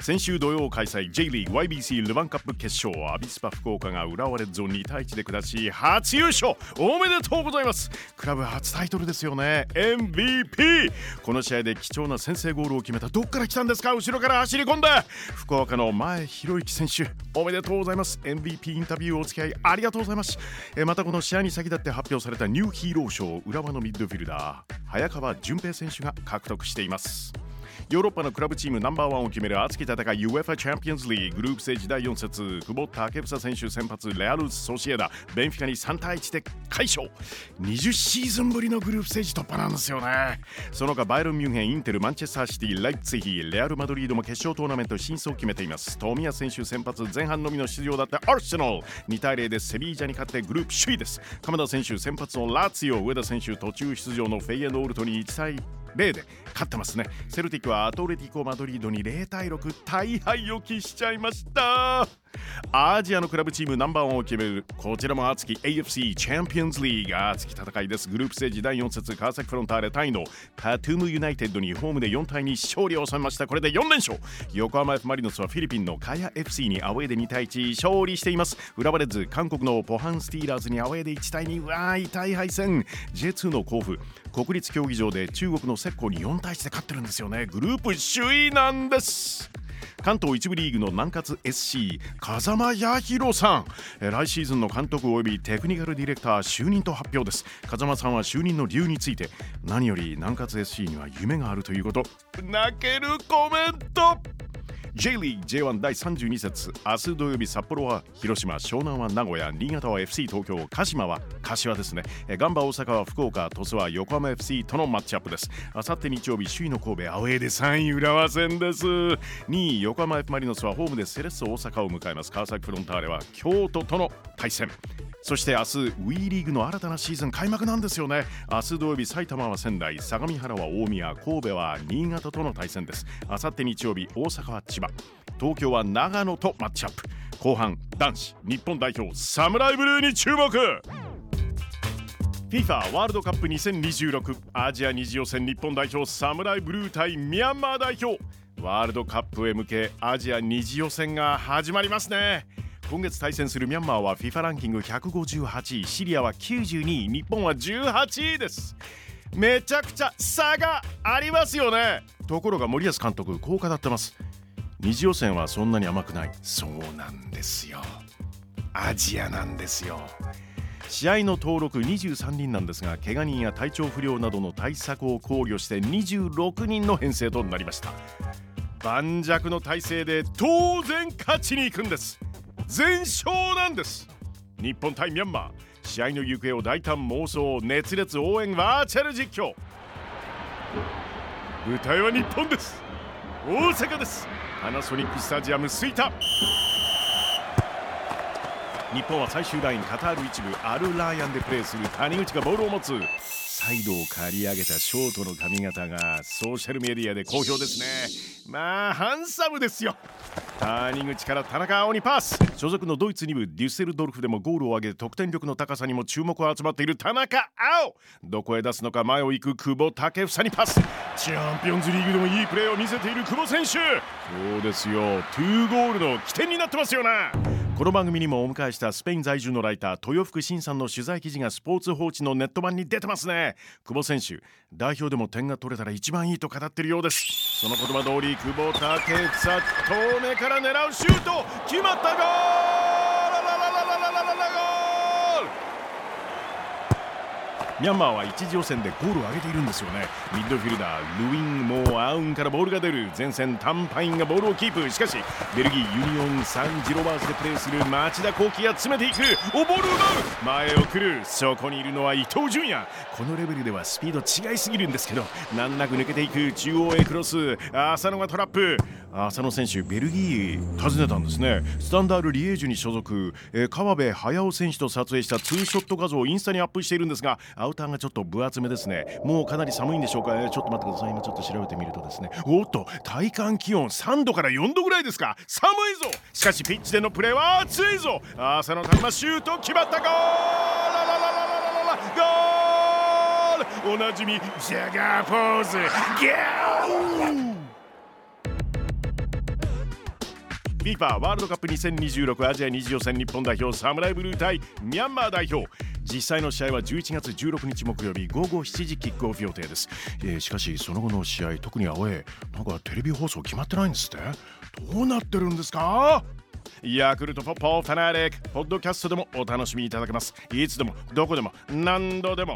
先週土曜開催 J リーグ YBC ルヴァンカップ決勝アビスパ福岡が浦和レッズを2対1で下し初優勝おめでとうございます。クラブ初タイトルですよね。MVP この試合で貴重な先制ゴールを決めたどっから来たんですか？後ろから走り込んで福岡の前博之選手おめでとうございます。MVP インタビューお付き合いありがとうございます。えまたこの試合に先立って発表されたニューヒーロー賞浦和のミッドフィルダー早川純平選手が獲得しています。ヨーロッパのクラブチームナンバーワンを決める熱き戦い UEFA チャンピオンズリーグループステージ第4節。久保建英選手先発レアル・ソシエダ。ベンフィカに3対1で快勝。20シーズンぶりのグループステージ突破なんですよね。その他バイロン・ミュンヘンインテルマンチェスターシティライツヒレアル・マドリードも決勝トーナメント進出を決めています。富谷選手先発前半のみの出場だったアーセナル。2対0でセビージャに勝ってグループ首位です。鎌田選手先発のラツィオ上田選手途中出場のフェイエノールトに1対0で勝ってますね。セルティックはアトレティコ・マドリードに0対6大敗を喫しちゃいました。アジアのクラブチームナンバーワンを決めるこちらも熱き AFC チャンピオンズリーグ熱き戦いです。グループステージ第4節川崎フロンターレタイのパトゥムユナイテッドにホームで4対2勝利を収めました。これで4連勝。横浜 F マリノスはフィリピンのカヤ FC にアウェーで2対1勝利しています。浦和レッズ韓国のポハンスティーラーズにアウェーで1対2わー痛い敗戦。J2 の甲府。国立競技場で中国の石膏に4対1で勝ってるんですよね。グループ首位なんです。関東一部リーグの南葛 SC 風間彌弘さん。来シーズンの監督及びテクニカルディレクター就任と発表です。風間さんは就任の理由について何より南葛 SC には夢があるということ。泣けるコメント。J リーグ J1 第32節。明日土曜日札幌は広島湘南は名古屋新潟は FC 東京鹿島は柏ですね。ガンバ大阪は福岡鳥栖は横浜 FC とのマッチアップです。あさって日曜日首位の神戸アウェーで3位浦和戦です。2位横浜 F マリノスはホームでセレッソ大阪を迎えます。川崎フロンターレは京都との対戦。そして明日 WE リーグの新たなシーズン開幕なんですよね。明日土曜日埼玉は仙台相模原は大宮神戸は新潟との対戦です。あさって日曜日大阪は千葉。東京は長野とマッチアップ。後半男子日本代表サムライブルーに注目。FIFA ワールドカップ2026アジア二次予選日本代表サムライブルー対ミャンマー代表。ワールドカップへ向けアジア二次予選が始まりますね。今月対戦するミャンマーは FIFA ランキング158位シリアは92位日本は18位です。めちゃくちゃ差がありますよね。ところが森保監督こう語ってます。二次予選はそんなに甘くない。そうなんですよ。アジアなんですよ。試合の登録23人なんですが怪我人や体調不良などの対策を考慮して26人の編成となりました。盤石の体制で当然勝ちに行くんです。全勝なんです。日本対ミャンマー。試合の行方を大胆妄想熱烈応援バーチャル実況。舞台は日本です。大阪です。パナソニックスタジアム吹田日本は最終ラインカタール一部アルラーヤンでプレーする谷口がボールを持つ。サイドを刈り上げたショートの髪型がソーシャルメディアで好評ですね。まあハンサムですよ。谷口から田中碧にパス。所属のドイツ2部デュッセルドルフでもゴールを挙げ得点力の高さにも注目が集まっている田中碧。どこへ出すのか前を行く久保建英にパス。チャンピオンズリーグでもいいプレーを見せている久保選手。そうですよ。2ゴールの起点になってますよな。この番組にもお迎えしたスペイン在住のライター豊福慎さんの取材記事がスポーツ報知のネット版に出てますね。久保選手代表でも点が取れたら一番いいと語ってるようです。その言葉通り久保建英遠目から狙うシュート。決まったゴールミャンマーは一次予選でゴールを挙げているんですよね。ミッドフィルダールイン・モー・アウンからボールが出る前線タンパインがボールをキープ。しかしベルギーユニオン・サンジロワーズでプレーする町田幸輝が詰めていく。おボールを奪う。前を来る。そこにいるのは伊東純也。このレベルではスピード違いすぎるんですけど難なく抜けていく。中央へクロス。浅野がトラップ。浅野選手ベルギー訪ねたんですね。スタンダール・リエージュに所属、えー、川辺駿選手と撮影したツーショット画像をインスタにアップしているんですがウターがちょっと分厚めですね。もうかなり寒いんでしょうか、えー、ちょっと待ってください。今ちょっと調べてみるとですね。おっと体感気温3度から4度ぐらいですか？寒いぞ！しかしピッチでのプレーは熱いぞ！浅野拓磨シュート決まったゴール！ゴールおなじみジャガーポーズギャー FIFA ワールドカップ2026アジア二次予選日本代表サムライブルー対ミャンマー代表。実際の試合は11月16日木曜日午後7時キックオフ予定です、えー、しかしその後の試合特にアウェーなんかテレビ放送決まってないんですって？どうなってるんですか？ヤクルトフォッポファナリックポッドキャストでもお楽しみいただけます。いつでもどこでも何度でも。